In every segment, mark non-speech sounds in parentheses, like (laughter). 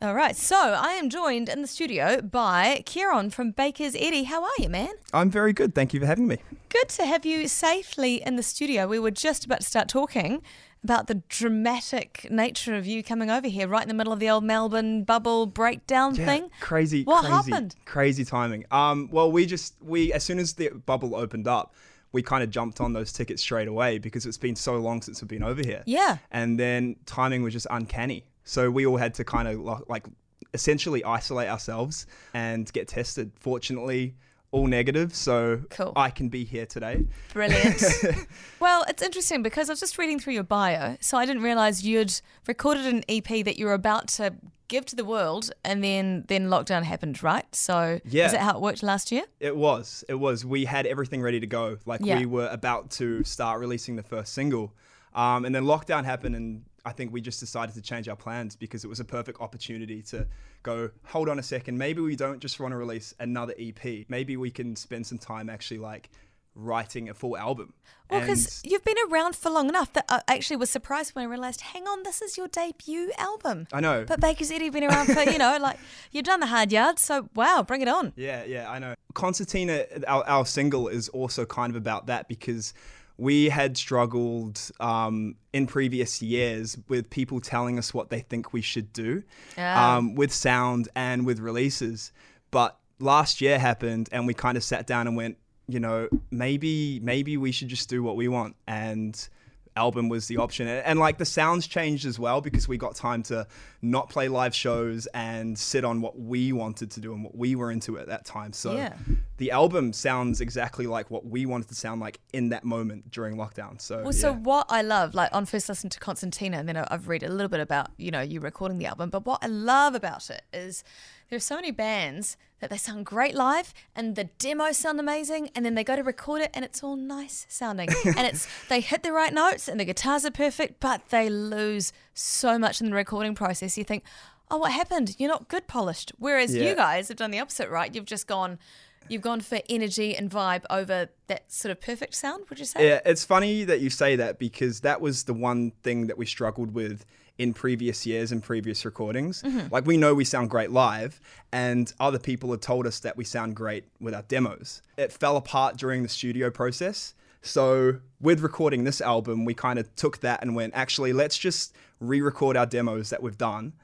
All right, so I am joined in the studio by Ciarann from Bakers Eddy. How are you, man? I'm very good. Thank you for having me. Good to have you safely in the studio. We were just about to start talking about the dramatic nature of you coming over here right in the middle of the old Melbourne bubble breakdown Yeah, thing. Crazy, What crazy, happened? crazy timing. Um, well, we just we as soon as the bubble opened up, we kind of jumped on those tickets straight away because it's been so long since we've been over here. Yeah. And then timing was just uncanny. So we all had to kind of like essentially isolate ourselves and get tested. Fortunately, all negative, so Cool. I can be here today. Brilliant. (laughs) well, it's interesting because I was just reading through your bio, so I didn't realize you'd recorded an EP that you were about to give to the world, and then then lockdown happened, right? So Yeah. is that how it worked last year? It was. It was. We had everything ready to go. Like Yeah. we were about to start releasing the first single, um, and then lockdown happened, and I think we just decided to change our plans because it was a perfect opportunity to go. Hold on a second. Maybe we don't just want to release another EP. Maybe we can spend some time actually like writing a full album. Well, because you've been around for long enough that I actually was surprised when I realized, hang on, this is your debut album. I know. But Bakers Eddy been around for, you know, (laughs) like you've done the hard yards, so wow, bring it on. Yeah, yeah, I know. Concertina, our, our single, is also kind of about that because we had struggled um, in previous years with people telling us what they think we should do Ah. um, with sound and with releases. But last year happened, and we kind of sat down and went, you know, maybe maybe we should just do what we want and album was the option and, and, like the sounds changed as well because we got time to not play live shows and sit on what we wanted to do and what we were into at that time so Yeah. The album sounds exactly like what we wanted to sound like in that moment during lockdown so Well, so what I love, like on first listen to Concertina, and then I've read a little bit about you know you recording the album. But what I love about it is there are so many bands that they sound great live, and the demos sound amazing, and then they go to record it, and it's all nice sounding, (laughs) and it's they hit the right notes, and the guitars are perfect, but they lose so much in the recording process. You think, oh, what happened? You're not good polished. Whereas Yeah. you guys have done the opposite, right? You've just gone. You've gone for energy and vibe over that sort of perfect sound, would you say? Yeah, it's funny that you say that because that was the one thing that we struggled with in previous years and previous recordings. Mm-hmm. Like we know we sound great live, and other people have told us that we sound great with our demos. It fell apart during the studio process. So with recording this album, we kind of took that and went, actually, let's just re-record our demos that we've done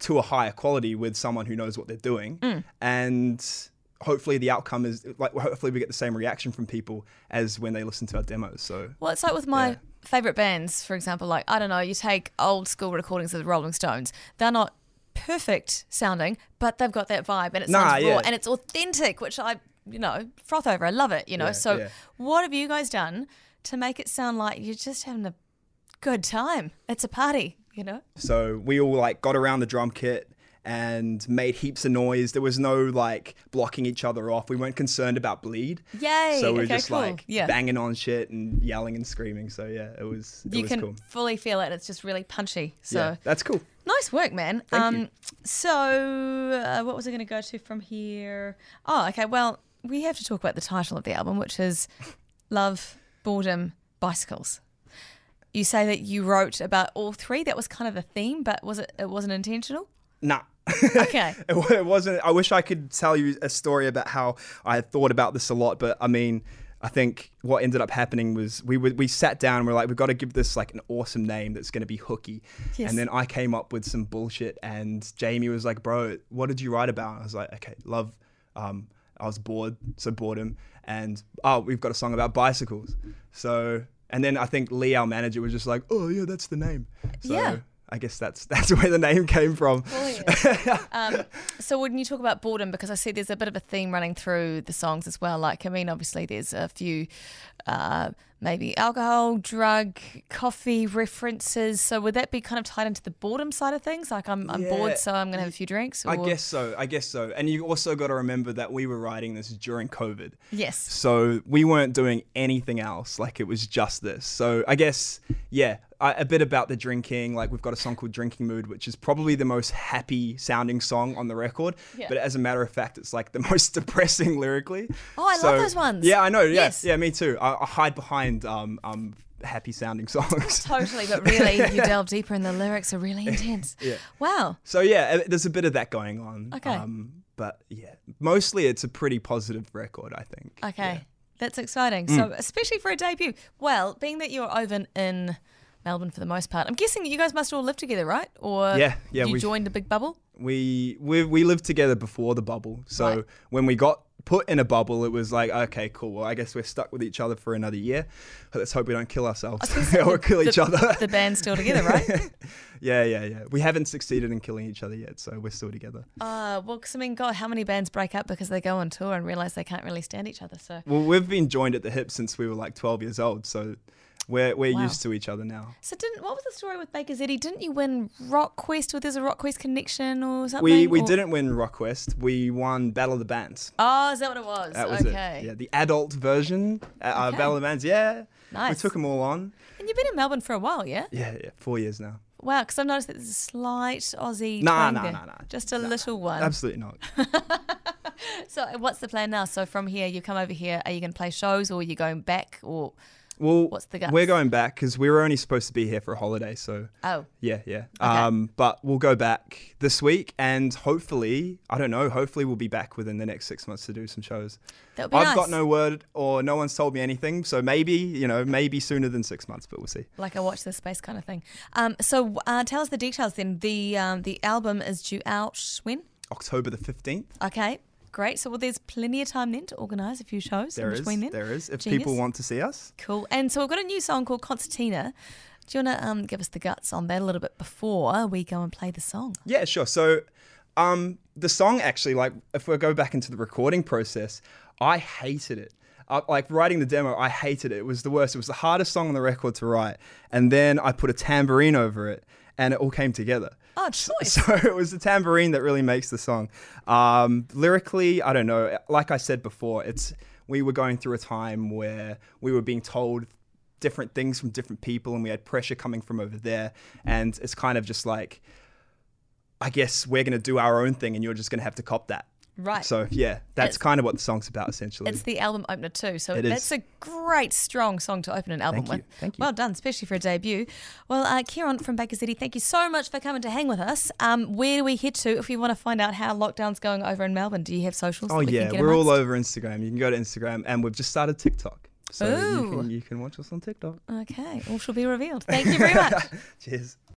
to a higher quality with someone who knows what they're doing Mm. and hopefully the outcome is like hopefully we get the same reaction from people as when they listen to our demos so Well, it's like with my Yeah. favorite bands, for example, like I don't know, you take old school recordings of the Rolling Stones. They're not perfect sounding, but they've got that vibe and it Nah, sounds raw yeah. and it's authentic, which I, you know, froth over. I love it, you know. Yeah, so what have you guys done to make it sound like you're just having a good time? It's a party, you know? so we all like got around the drum kit and made heaps of noise there was no like blocking each other off we weren't concerned about bleed Yay, so we were okay, just cool. like Yeah. banging on shit and yelling and screaming so yeah it was it you was can cool fully feel it. It's just really punchy. So yeah that's cool Nice work, man. Thank um, you. So, uh, what was I going to go to from here? Oh, okay. Well, we have to talk about the title of the album, which is Love, Boredom, Bicycles. You say that you wrote about all three. That was kind of the theme, but was it? It wasn't intentional. nah (laughs) Okay. it, it wasn't i wish i could tell you a story about how i had thought about this a lot but i mean i think what ended up happening was we were, we sat down and we're like we've got to give this like an awesome name that's going to be hooky Yes. and then i came up with some bullshit and jamie was like bro what did you write about i was like okay love um i was bored so boredom and oh we've got a song about bicycles so and then i think lee our manager was just like oh yeah that's the name so Yeah. I guess that's (laughs) that's where the name came from. um, (laughs) so when you talk about boredom, because I see there's a bit of a theme running through the songs as well. Like, I mean, obviously there's a few, uh, maybe alcohol, drug, coffee references. So would that be kind of tied into the boredom side of things? Like, I'm, I'm Yeah. bored, so I'm going to have a few drinks. I guess so. I guess so. And you also got to remember that we were writing this during COVID. Yes. So we weren't doing anything else. Like it was just this. So I guess, yeah, I, a bit about the drinking. Like we've got a song called Drinking Mood, which is probably the most happy sounding song on the record. Yeah. But as a matter of fact, it's like the (laughs) most depressing lyrically. Oh, I love those ones. Yeah, I know. Yeah, Yes. yeah, me too. I, I hide behind um, um, happy sounding songs. (laughs) Totally, but really, (laughs) you delve deeper and the lyrics are really intense. Yeah. Wow. So yeah, uh, there's a bit of that going on. Okay. Um, but yeah, mostly it's a pretty positive record, I think. Okay. Yeah. That's exciting. So, especially for a debut. Well, being that you're over in Melbourne for the most part, I'm guessing you guys must all live together, right? Or Yeah, yeah, you joined a big bubble? We we we lived together before the bubble. So Right. when we got put in a bubble, it was like, okay, cool. Well, I guess we're stuck with each other for another year. Let's hope we don't kill ourselves (laughs) or kill each the, other. The band's still together, (laughs) right? yeah, yeah, yeah. We haven't succeeded in killing each other yet, so we're still together. Uh, well, 'cause I mean, God, how many bands break up because they go on tour and realize they can't really stand each other? So, Well, we've been joined at the hip since we were like 12 years old, so we're we're Wow. used to each other now. so didn't what was the story with Bakers Eddy? Didn't you win Rock Quest? Or there's a Rock Quest connection or something? We we Or- didn't win Rockquest. We won Battle of the Bands. Oh, is that what it was? That was okay. it. Yeah, the adult version uh, Okay. Battle of the Bands. Yeah, Nice. we took them all on. And you've been in Melbourne for a while, yeah? Yeah, yeah, four years now. Wow, because I've noticed that there's a slight Aussie Nah, nah, nah, nah. Just a Nah, little one. Absolutely not. (laughs) So what's the plan now? So from here, you come over here. Are you going to play shows, or are you going back, or Well, What's the guts? we're going back because we were only supposed to be here for a holiday. So oh, yeah, yeah. Um, but we'll go back this week, and hopefully, I don't know. Hopefully, we'll be back within the next six months to do some shows. that would be I've nice. got no word, or no one's told me anything. So maybe, you know, maybe sooner than six months, but we'll see. like a watch this space kind of thing. Um, so uh, tell us the details then. The um, the album is due out when? October the fifteenth. Okay, great. So well, there's plenty of time then to organise a few shows There in is. between then. There is. If Genius. people want to see us, Cool. And so we've got a new song called Concertina. Do you want to um, give us the guts on that a little bit before we go and play the song? Yeah, sure. So, um, the song actually, like, if we go back into the recording process, I hated it. Uh, like writing the demo, I hated it. It was the worst. It was the hardest song on the record to write. And then I put a tambourine over it, and it all came together. Oh, (laughs) choice. So it was the tambourine that really makes the song. Um, lyrically, I don't know. Like I said before, it's we were going through a time where we were being told different things from different people, and we had pressure coming from over there. And it's kind of just like, I guess we're gonna do our own thing, and you're just gonna have to cop that. Right. So yeah, that's It's- kind of what the song's about, essentially. It's the album opener too, so It that's is. a great, strong song to open an album Thank you, with. thank you. Well done, especially for a debut. Well, uh, Ciarann from Bakers Eddy, thank you so much for coming to hang with us. Um, where do we head to if we want to find out how lockdown's going over in Melbourne? Do you have socials? oh we yeah, we're all over Instagram. You can go to Instagram, and we've just started TikTok, so you can you can watch us on TikTok. Okay, all shall be revealed. Thank you very much. (laughs) Cheers.